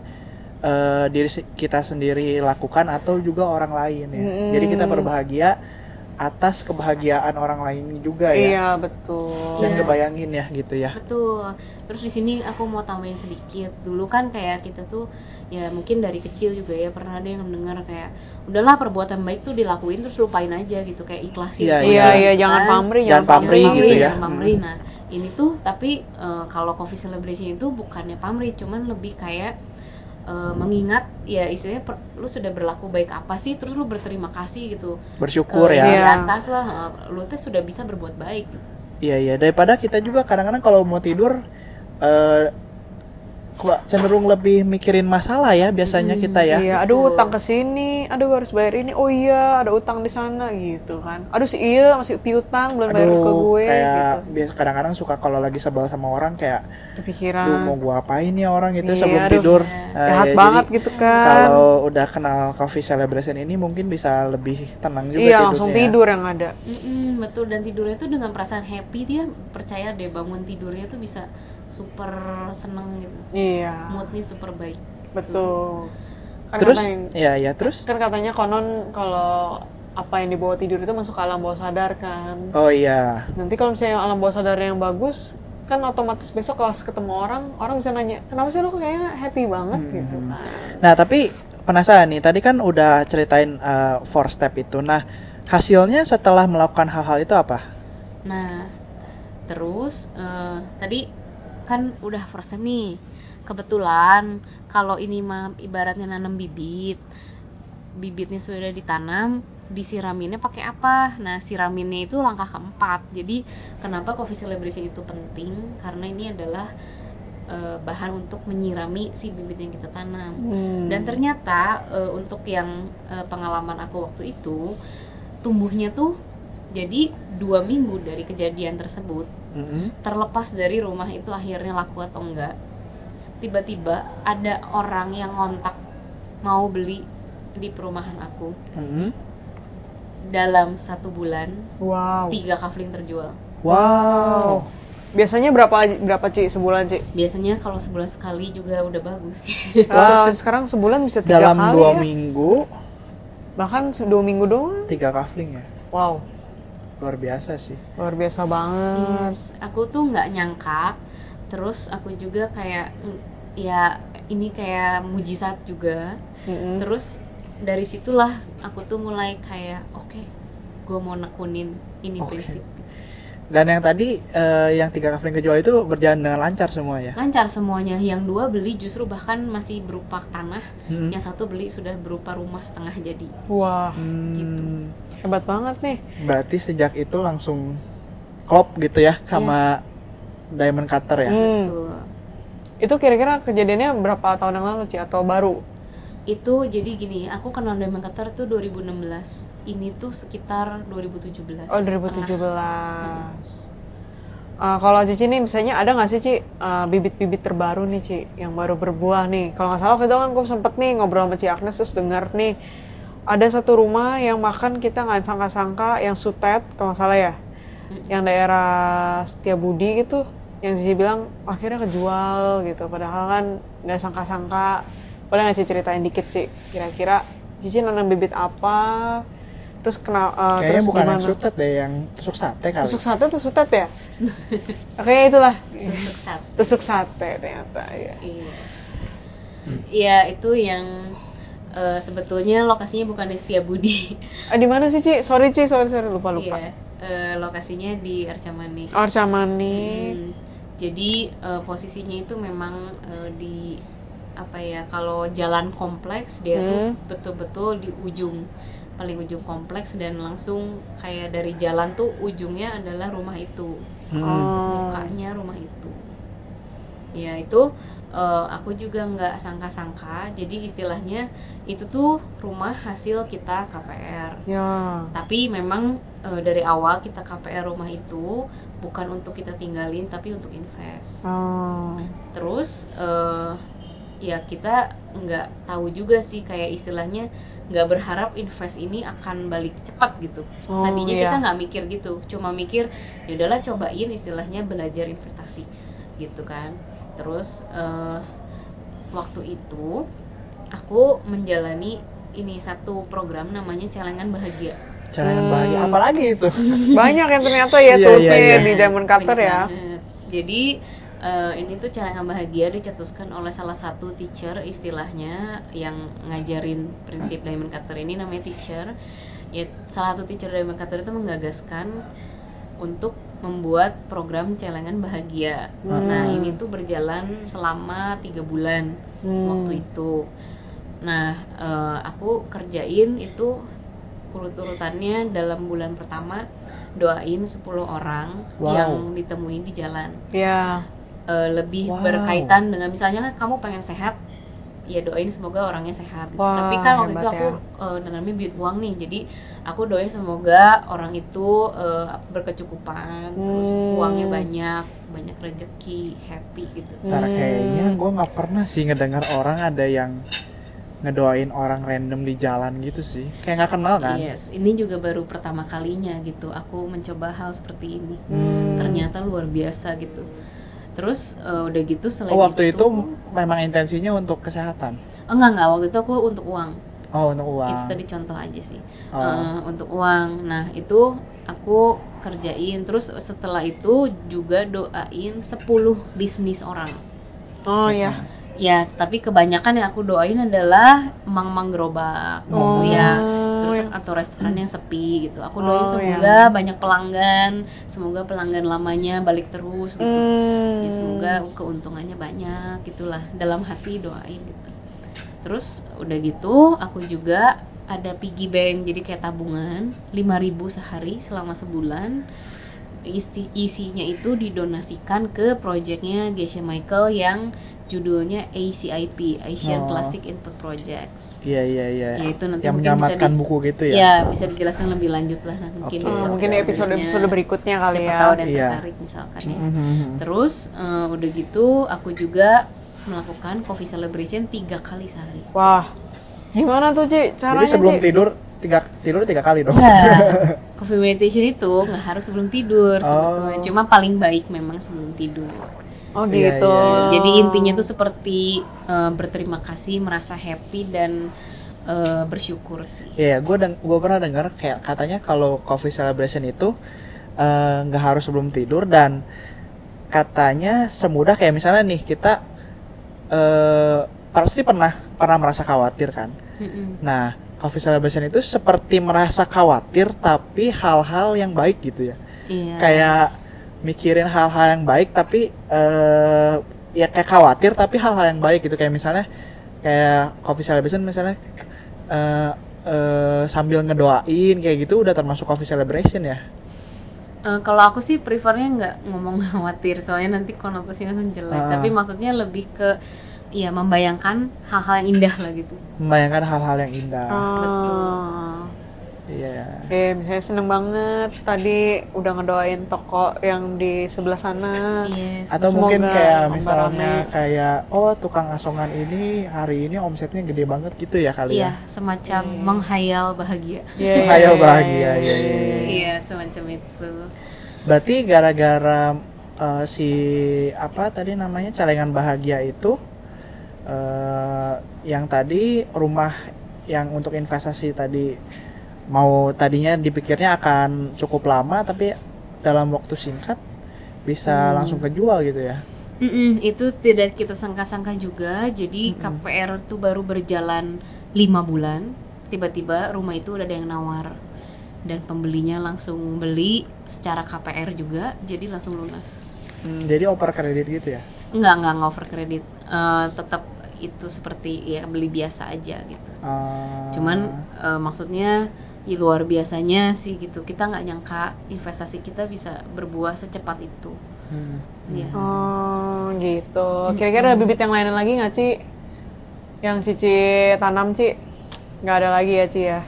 eh, diri kita sendiri lakukan atau juga orang lain ya. Mm-mm. Jadi kita berbahagia atas kebahagiaan orang lain juga ya. Iya betul. Yang kebayangin ya gitu ya. Betul. Terus di sini aku mau tambahin sedikit. Dulu kan kayak kita tuh ya mungkin dari kecil juga ya pernah ada yang mendengar kayak udahlah perbuatan baik tuh dilakuin terus lupain aja gitu kayak ikhlasin. Iya, aja Iya iya. iya gitu jangan kan. pamrih Jangan pamrih gitu ya. Jangan pamrih. Nah, ini tuh tapi eh, kalau coffee celebration itu bukannya pamrih, cuman lebih kayak eh, mengingat ya istilahnya per- lu sudah berlaku baik apa sih terus lu berterima kasih gitu Bersyukur ke ya. yang di atas lah eh, lu tuh sudah bisa berbuat baik gitu. Iya iya daripada kita juga kadang-kadang kalau mau tidur eh kok cenderung lebih mikirin masalah ya biasanya Mm, kita ya. Iya, aduh utang ke sini, aduh harus bayar ini. Oh iya, ada utang di sana gitu kan. Aduh si iya masih piutang belum bayar ke Aduh, gue kayak gitu. biasa kadang-kadang suka kalau lagi sebel sama orang kayak Kepikiran. Duh mau gua apain ya orang itu Iya, sebelum aduh. tidur. Iya. Nah, Jahat ya, banget jadi gitu kan. Kalau udah kenal coffee celebration ini mungkin bisa lebih tenang juga iya, langsung tidurnya. ya. tidur yang ada. Mm-mm, betul dan tidurnya tuh dengan perasaan happy dia percaya deh bangun tidurnya tuh bisa super seneng gitu Iya. moodnya super baik Betul. Kan Terus katanya, ya ya terus kan katanya konon kalau apa yang dibawa tidur itu masuk ke alam bawah sadar kan. oh iya Nanti kalau misalnya alam bawah sadar yang bagus, kan otomatis besok kalau ketemu orang, orang bisa nanya, kenapa sih lu kayaknya happy banget Hmm. gitu kan. Nah, tapi penasaran nih, tadi kan udah ceritain uh, four step itu. Nah, hasilnya setelah melakukan hal-hal itu apa? nah terus eh, tadi kan udah first time nih kebetulan kalau ini mah ibaratnya nanam bibit bibitnya sudah ditanam disiraminnya pakai apa? Nah siraminnya itu langkah keempat. Jadi kenapa coffee celebration itu penting? Karena ini adalah eh, bahan untuk menyirami si bibit yang kita tanam. Hmm. dan ternyata eh, untuk yang eh, pengalaman aku waktu itu tumbuhnya tuh jadi dua minggu dari kejadian tersebut Mm-mm. terlepas dari rumah itu akhirnya laku atau enggak tiba-tiba ada orang yang ngontak mau beli di perumahan aku Mm-mm. dalam satu bulan Wow. tiga kafling terjual Wow. Biasanya berapa berapa Ci sebulan Ci? biasanya kalau sebulan sekali juga udah bagus Wah, sekarang sebulan bisa tiga Dalam kali dua ya. minggu Bahkan dua minggu doang. tiga kafling ya, Wow, luar biasa sih. luar biasa banget. Yes, aku tuh nggak nyangka. Terus aku juga kayak ya ini kayak mujizat juga. Mm-mm. Terus dari situlah aku tuh mulai kayak oke, gue mau nekunin ini Oke. prinsip. Dan yang tadi eh, yang tiga kafling kejual itu berjalan dengan lancar semua ya. Lancar semuanya. Yang dua beli justru bahkan masih berupa tanah. Mm-mm. Yang satu beli sudah berupa rumah setengah jadi. Wah, Hmm, gitu. hebat banget nih. Berarti sejak itu langsung klop gitu ya sama diamond cutter ya. Hmm. Tuh. Itu kira-kira kejadiannya berapa tahun yang lalu Ci atau baru? Itu jadi gini, aku kenal Diamond Cutter tuh 2016. Ini tuh sekitar 2017. Oh 2017. Tengah. Eh, kalau Cici nih misalnya ada nggak sih Ci eh, bibit-bibit terbaru nih Ci yang baru berbuah nih? Kalau nggak salah waktu itu kan gue sempet nih ngobrol sama Ci Agnes terus denger nih ada satu rumah yang makan kita nggak sangka-sangka yang sutet kalau nggak salah ya, Mm-mm. yang daerah Setiabudi gitu, yang Cici bilang akhirnya kejual gitu. Padahal kan nggak sangka-sangka. Boleh nggak Cici ceritain dikit Ci? Kira-kira Cici nanam bibit apa? terus kena uh, Kayaknya terus bukan yang gimana? sutet deh, yang tusuk sate kali. tusuk sate tusuk sate ya oke itulah tusuk sate tusuk sate ternyata ya Iya. Iya, itu yang eh, sebetulnya lokasinya bukan di Setiabudi. ah, di mana sih Ci sorry Ci sorry sorry lupa lupa Iya, eh, lokasinya di Arcamani. Arca Mani Mm, Jadi eh, posisinya itu memang eh, di apa ya? Kalau jalan kompleks dia tuh Hmm. betul-betul di ujung paling ujung kompleks dan langsung kayak dari jalan tuh ujungnya adalah rumah itu. Hmm. Mukanya rumah itu ya itu eh, aku juga nggak sangka-sangka jadi istilahnya itu tuh rumah hasil kita KPR ya tapi memang eh, dari awal kita KPR rumah itu bukan untuk kita tinggalin tapi untuk invest. Oh. Terus eh, ya kita nggak tahu juga sih kayak istilahnya nggak berharap invest ini akan balik cepat gitu. Oh, tadinya iya. kita nggak mikir gitu cuma mikir ya udahlah cobain istilahnya belajar investasi gitu kan. Terus eh, waktu itu aku menjalani ini satu program namanya celengan bahagia Celengan Hmm. bahagia apalagi itu? banyak yang ternyata ya Iya, toolsnya iya, iya. di Diamond Cutter ya banget. Jadi eh, ini tuh celengan bahagia dicetuskan oleh salah satu teacher istilahnya yang ngajarin prinsip Diamond Cutter ini namanya teacher. Ya salah satu teacher Diamond Cutter itu menggagaskan untuk membuat program celengan bahagia. Hmm. Nah ini tuh berjalan selama tiga bulan Hmm. waktu itu. Nah eh, aku kerjain itu urut-urutannya dalam bulan pertama doain 10 orang Wow. yang ditemuin di jalan ya Eh, lebih Wow. berkaitan dengan misalnya kan kamu pengen sehat ya doain semoga orangnya sehat Wah, tapi kan waktu itu aku eh, dalamnya duit uang nih jadi aku doain semoga orang itu eh, berkecukupan terus Hmm. uangnya banyak banyak rezeki happy gitu Ntar Hmm. kayaknya gue nggak pernah sih ngedengar orang ada yang ngedoain orang random di jalan gitu sih. Kayak nggak kenal kan? yes ini juga baru pertama kalinya gitu aku mencoba hal seperti ini Hmm. ternyata luar biasa gitu terus eh, udah gitu selain Oh waktu itu memang intensinya untuk kesehatan. Oh, enggak enggak waktu itu aku untuk uang Oh untuk uang. itu tadi contoh aja sih Oh. Eh, untuk uang nah itu aku kerjain terus setelah itu juga doain 10 bisnis orang oh ya ya tapi kebanyakan yang aku doain adalah mang-mang gerobak Oh. gitu ya. terus atau restoran yang sepi gitu. Aku Oh, doain semoga yang- banyak pelanggan semoga pelanggan lamanya balik terus gitu. Hmm. ya semoga keuntungannya banyak gitulah dalam hati doain gitu. Terus udah gitu aku juga ada piggy bank jadi kayak tabungan 5000 sehari selama sebulan. Isi- isinya itu didonasikan ke proyeknya Geisha Michael yang judulnya ACIP Asian Oh. Classic Input Projects Iya iya iya. Ya, itu nanti yang menyelamatkan di- buku gitu ya. ya bisa dijelaskan lebih lanjut lah nah, mungkin di Oh, mungkin episode episode berikutnya kali siapa ya tahu ada yang Iya. tertarik misalkan ya Mhm. Terus eh, udah gitu aku juga melakukan coffee celebration tiga kali sehari. wah gimana tuh Ci caranya Jadi sebelum Ci? tidur tiga tidur tiga kali dong. Enggak. coffee meditation itu nggak harus sebelum tidur sebetulnya. Oh. Cuma paling baik memang sebelum tidur. Oh Iya, gitu iya, Jadi intinya tuh seperti eh, berterima kasih, merasa happy dan eh, bersyukur sih. Iya, gue deng gue pernah dengar kayak katanya kalau coffee celebration itu eh, nggak harus sebelum tidur dan katanya semudah kayak misalnya nih kita eh pasti pernah pernah merasa khawatir kan. Mm-mm. Nah, coffee celebration itu seperti merasa khawatir tapi hal-hal yang baik gitu ya. Iya. Kayak mikirin hal-hal yang baik tapi eh ya kayak khawatir tapi hal-hal yang baik gitu kayak misalnya kayak coffee celebration misalnya eh eh, sambil ngedoain kayak gitu udah termasuk coffee celebration ya. Eh, kalau aku sih prefernya nggak ngomong khawatir soalnya nanti konotasinya langsung jelek. Ah. Tapi maksudnya lebih ke ya membayangkan hal-hal yang indah lah gitu. Membayangkan hal-hal yang indah. Ah. Iya. Eh, misalnya seneng banget tadi udah ngedoain toko yang di sebelah sana. Yes. Atau Semoga mungkin kayak misalnya rame. kayak oh tukang asongan ini hari ini omsetnya gede banget gitu ya kali Iya, ya. semacam Iya. menghayal bahagia. Iya, Menghayal iya, bahagia, iya, iya, iya, iya. Iya, semacam itu. Berarti gara-gara eh, si apa tadi namanya celengan bahagia itu eh yang tadi rumah yang untuk investasi tadi mau tadinya dipikirnya akan cukup lama tapi dalam waktu singkat bisa Hmm. langsung kejual gitu ya. Mm-mm, itu tidak kita sangka-sangka juga. Jadi Mm-mm. KPR tuh baru berjalan lima bulan, tiba-tiba rumah itu udah ada yang nawar dan pembelinya langsung beli secara KPR juga, jadi langsung lunas. Hmm, jadi oper kredit gitu ya. Enggak enggak nggak over kredit, Eh, tetap itu seperti ya beli biasa aja gitu. Ah, Cuman eh, maksudnya ya luar biasanya sih gitu. Kita nggak nyangka investasi kita bisa berbuah secepat itu. hmm, Iya. Oh gitu. Kira-kira ada bibit yang lain lagi nggak Ci? Yang Cici tanam Ci? Nggak ada lagi ya Ci ya?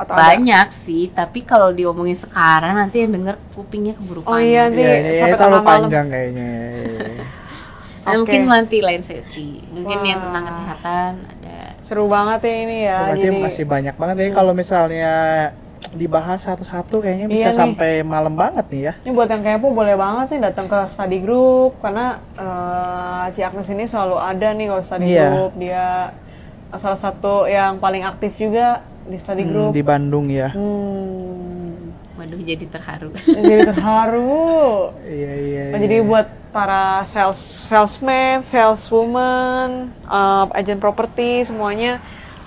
Atau ada? Banyak sih, tapi kalau diomongin sekarang nanti yang denger kupingnya keburu Oh panas. iya, nanti Iya, ini sampai terlalu tengah malam. panjang kayaknya. Nah, Oke. Mungkin nanti lain sesi. Mungkin yang Wah. tentang kesehatan ada. Seru banget ya ini ya. Berarti Jadi masih banyak banget ya kalau misalnya dibahas satu-satu kayaknya bisa Iya nih. sampai malam banget nih ya. ini buat yang kepo boleh banget nih datang ke study group karena eh Ci Agnes ini selalu ada nih kalau study Iya. group. Dia salah satu yang paling aktif juga di study Hmm, group. di Bandung ya. Hmm. Waduh, jadi terharu. Jadi terharu. Iya iya. Iya. jadi buat para sales salesman, saleswoman, uh, agent properti semuanya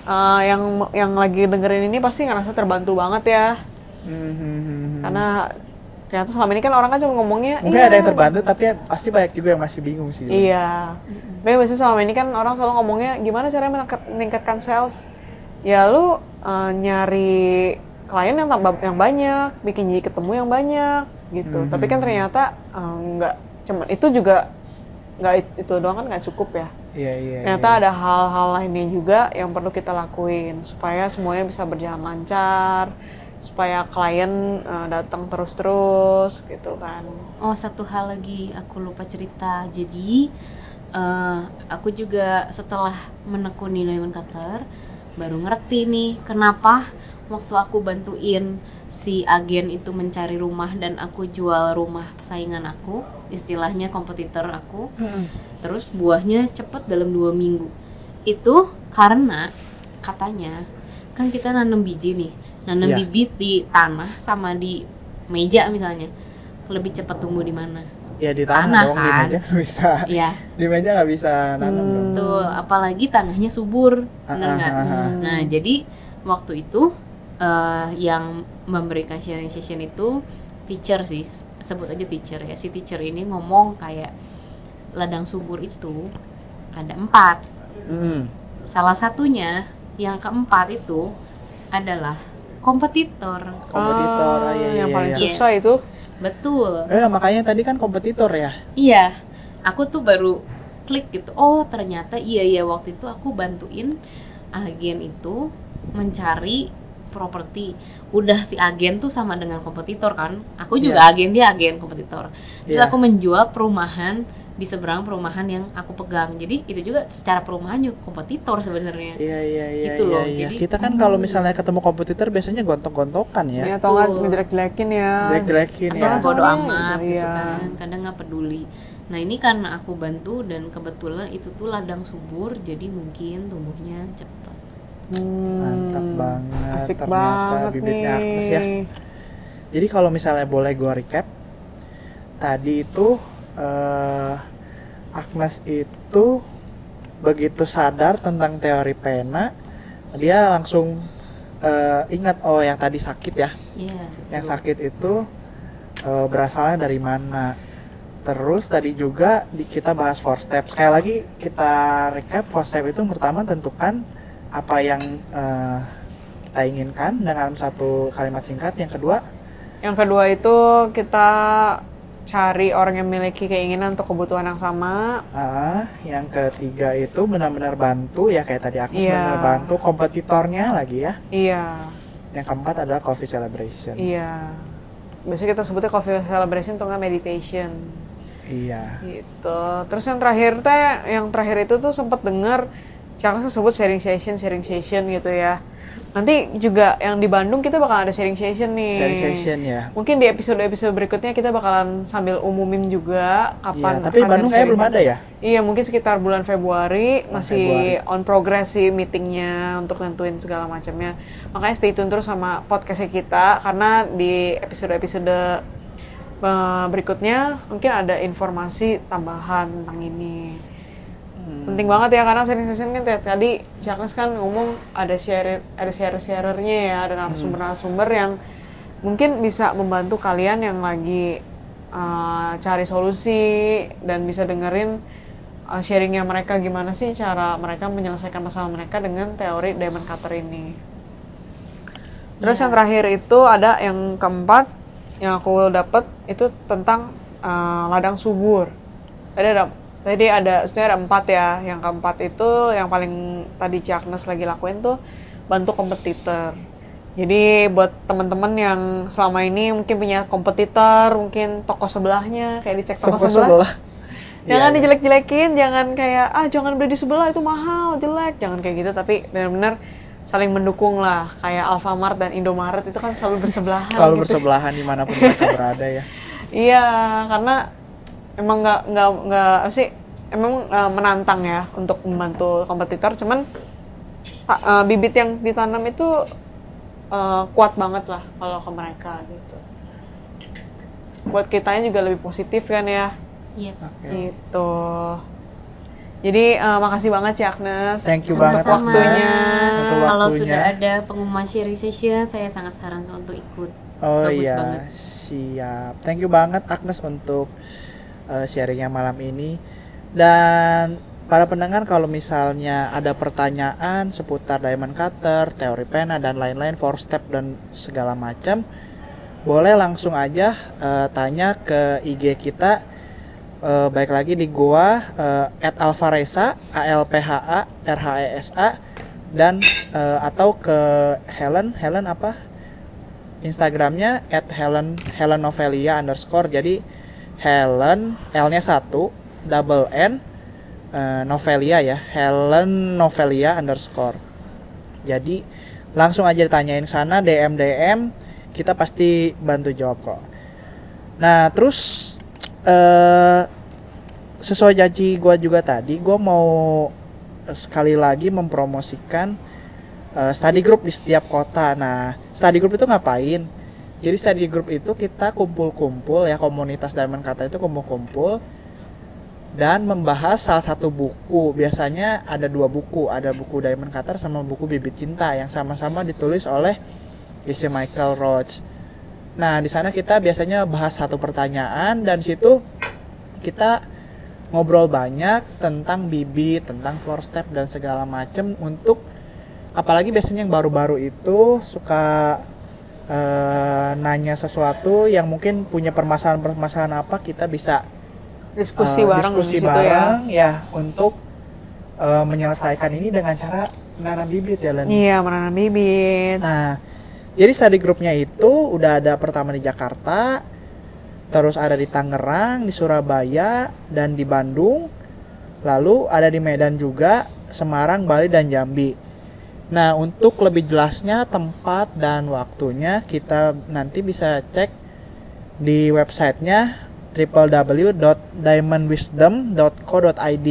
uh, yang yang lagi dengerin ini pasti ngerasa terbantu banget ya. Hmm, hmm, hmm, hmm. Karena ternyata selama ini kan orang kan cuma ngomongnya mungkin "Iya, ada yang terbantu tapi pasti banyak juga yang masih bingung sih. Iya. Tapi biasanya selama ini kan orang selalu ngomongnya gimana cara meningkat- meningkatkan sales? Ya lu uh, nyari klien yang tambah yang banyak, bikin jadi ketemu yang banyak gitu. Mhm. Tapi kan ternyata uh, nggak cuman itu juga nggak it- itu doang kan nggak cukup ya. Iya iya. Ternyata iya. ada hal-hal lainnya juga yang perlu kita lakuin supaya semuanya bisa berjalan lancar, supaya klien uh, datang terus-terus gitu kan. Oh, satu hal lagi aku lupa cerita. Jadi eh, aku juga setelah menekuni Lemon Cutter baru ngerti nih kenapa waktu aku bantuin si agen itu mencari rumah dan aku jual rumah saingan aku, istilahnya kompetitor aku. Hmm. Terus buahnya cepet dalam dua minggu. Itu karena katanya kan kita nanam biji nih, nanam Iya. bibit di tanah sama di meja misalnya lebih cepat tumbuh di mana? Ya di tanah, Tanah, dong, di kan? meja nggak bisa. Iya, Di meja nggak bisa nanam Hmm. dong. betul. Apalagi tanahnya subur, bener Ah, nggak? ah, ah, ah. Nah, jadi waktu itu eh, yang memberikan sharing session itu teacher sih, sebut aja teacher ya. Si teacher ini ngomong kayak ladang subur itu ada empat. Hmm. Salah satunya yang keempat itu adalah kompetitor. Kompetitor, Ah, ah, iya, yang iya, paling iya. susah itu. Betul. Eh makanya tadi kan kompetitor ya. Iya, aku tuh baru klik gitu. Oh, ternyata iya iya waktu itu aku bantuin agen itu mencari properti. Udah si agen tuh sama dengan kompetitor kan. Aku juga Iya. agen, dia agen kompetitor. Terus Iya. aku menjual perumahan di seberang perumahan yang aku pegang. Jadi itu juga secara perumahan juga kompetitor sebenarnya. Iya iya iya Gitu iya. loh, iya. jadi- Kita kan kalau misalnya ketemu kompetitor biasanya gontok-gontokan ya. Ya, atau nggak ngejelek-jelekin ya. Jelek-jelekin Atau ya. Soalnya amat gitu iya. kan. Kadang nggak peduli. Nah ini karena aku bantu dan kebetulan itu tuh ladang subur, jadi mungkin tumbuhnya cepat. Hmm, Mantap banget, Asik ternyata banget bibitnya nih. Agnes ya. Jadi kalau misalnya boleh gue recap, tadi itu eh, Agnes itu begitu sadar tentang teori pena, dia langsung eh, ingat oh yang tadi sakit ya, Iya. yang sakit itu eh, berasalnya dari mana. Terus tadi juga di, kita bahas four step. Sekali lagi kita recap four step itu pertama tentukan apa yang eh, kita inginkan dengan satu kalimat singkat. Yang kedua Yang kedua itu kita cari orang yang memiliki keinginan untuk kebutuhan yang sama. Ah, yang ketiga itu benar-benar bantu ya kayak tadi Agnes Iya. benar bantu kompetitornya lagi ya. Iya, Yang keempat adalah coffee celebration. iya. Biasanya kita sebutnya coffee celebration atau nggak meditation. Iya. Gitu. Terus yang terakhir teh, yang terakhir itu tuh sempat dengar Caksa sebut sharing session, sharing session gitu ya. nanti juga yang di Bandung kita bakal ada sharing session nih. Sharing session ya. Mungkin di episode-episode berikutnya kita bakalan sambil umumin juga kapan. Iya, tapi Bandung kayaknya belum ada ya? Iya, mungkin sekitar bulan Februari Oh, masih Februari. on progress sih meetingnya untuk nentuin segala macamnya. Makanya stay tune terus sama podcastnya kita karena di episode-episode eh, berikutnya mungkin ada informasi tambahan tentang ini. Hmm. Penting banget ya karena sharing session kan tadi Chaknes kan ngomong ada share ada share sharernya ya, ada narasumber-narasumber yang mungkin bisa membantu kalian yang lagi uh, cari solusi dan bisa dengerin uh, sharingnya mereka gimana sih cara mereka menyelesaikan masalah mereka dengan teori diamond cutter ini. Terus Iya. yang terakhir itu ada yang keempat yang aku dapet itu tentang uh, ladang subur. Ada tadi ada sebenarnya ada empat ya. Yang keempat itu yang paling tadi Caknes lagi lakuin tuh bantu kompetitor. Jadi buat teman-teman yang selama ini mungkin punya kompetitor, mungkin toko sebelahnya kayak dicek toko, Toko sebelah. sebelah. Jangan iya. dijelek-jelekin, jangan kayak ah jangan beli di sebelah itu mahal, jelek, jangan kayak gitu tapi benar-benar saling mendukung lah. Kayak Alfamart dan Indomaret itu kan selalu bersebelahan. Selalu gitu. bersebelahan di mana pun mereka berada ya. Iya, karena emang nggak nggak nggak apa sih emang eh, menantang ya untuk membantu kompetitor, cuman eh, bibit yang ditanam itu eh, kuat banget lah kalau ke mereka gitu. Buat kitanya juga lebih positif kan ya, Yes. Oke. gitu. Jadi eh, makasih banget ya Agnes. Thank you banget waktunya. Untuk Kalau waktunya. sudah ada pengumuman sharing session, saya sangat sarankan untuk ikut. Oh Bagus iya, banget. siap. Thank you banget Agnes untuk uh, sharingnya malam ini. Dan para pendengar kalau misalnya ada pertanyaan seputar diamond cutter, teori pena dan lain-lain, four step dan segala macam, boleh langsung aja uh, tanya ke IG kita. Uh, baik lagi di gua uh, @alvaresa a l p h a r h e s a dan uh, atau ke Helen Helen apa Instagramnya at Helen Helen Novelia underscore jadi Helen L nya satu double N eh, Novelia ya Helen Novelia underscore jadi langsung aja ditanyain sana DM DM kita pasti bantu jawab kok nah terus eh sesuai janji gue juga tadi gue mau sekali lagi mempromosikan eh, study group di setiap kota. Nah, study group itu ngapain? Jadi study group itu kita kumpul-kumpul ya komunitas Diamond Kata itu kumpul-kumpul dan membahas salah satu buku. Biasanya ada dua buku, ada buku Diamond Cutter sama buku Bibit Cinta yang sama-sama ditulis oleh Jesse Michael Roach. Nah, di sana kita biasanya bahas satu pertanyaan dan situ kita ngobrol banyak tentang bibit, tentang four step dan segala macam untuk apalagi biasanya yang baru-baru itu suka eh, nanya sesuatu yang mungkin punya permasalahan-permasalahan apa kita bisa Diskusi eh, bareng diskusi di situ bareng ya. untuk eh, menyelesaikan ini dengan cara menanam bibit ya Len. Iya, menanam bibit. Nah, jadi study grupnya itu udah ada pertama di Jakarta, terus ada di Tangerang, di Surabaya, dan di Bandung. Lalu ada di Medan juga, Semarang, Bali, dan Jambi. Nah, untuk lebih jelasnya tempat dan waktunya kita nanti bisa cek di websitenya www.diamondwisdom.co.id.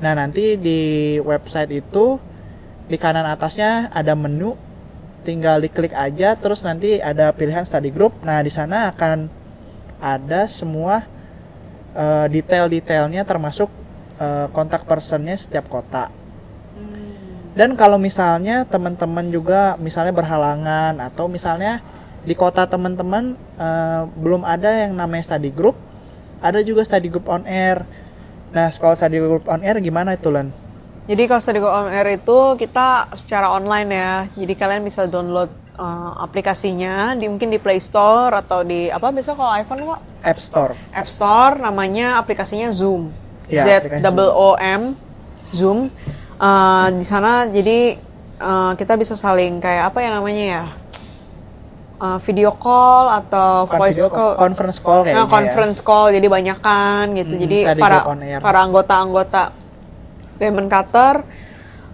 Nah, nanti di website itu di kanan atasnya ada menu tinggal diklik aja terus nanti ada pilihan study group. Nah, di sana akan ada semua eh, detail-detailnya termasuk eh, kontak personnya setiap kota. Dan kalau misalnya teman-teman juga misalnya berhalangan atau misalnya di kota teman-teman eh, belum ada yang namanya study group, ada juga study group on air. Nah, kalau study group on air gimana itu, Len? Jadi kalau Study Go On Air itu kita secara online ya. Jadi kalian bisa download uh, aplikasinya di mungkin di Play Store atau di apa biasa kalau iPhone kok App Store. App Store namanya aplikasinya Zoom. Ya, Z double O M Zoom. Uh, di sana jadi uh, kita bisa saling kayak apa ya namanya ya? Uh, video call atau Bukan voice video call. conference call kayaknya Nah, conference call jadi banyak kan gitu. Hmm, jadi para para anggota-anggota Diamond Cutter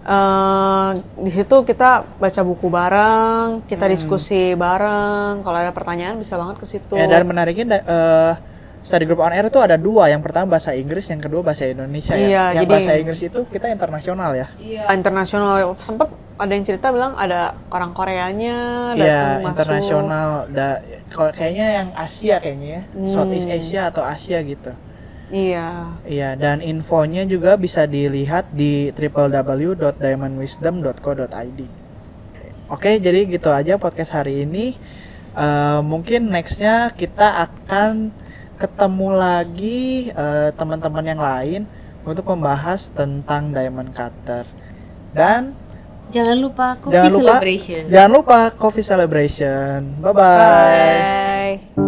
eh, di situ kita baca buku bareng, kita Hmm. diskusi bareng. Kalau ada pertanyaan bisa banget ke situ. Ya dan menariknya eh, study group on air itu ada dua. Yang pertama bahasa Inggris, yang kedua bahasa Indonesia ya. Iya, Yang jadi- bahasa Inggris itu kita internasional ya. Iya, internasional sempet ada yang cerita bilang ada orang Koreanya Iya, internasional. Da, kalau kayaknya yang Asia kayaknya ya. Hmm. Southeast Asia atau Asia gitu. Iya. Iya, dan infonya juga bisa dilihat di www.diamondwisdom.co.id. Oke, jadi gitu aja podcast hari ini. Eh, mungkin nextnya kita akan ketemu lagi eh, teman-teman yang lain untuk membahas tentang diamond cutter. Dan Jangan lupa coffee jangan lupa celebration. jangan lupa coffee celebration. Bye bye. Bye.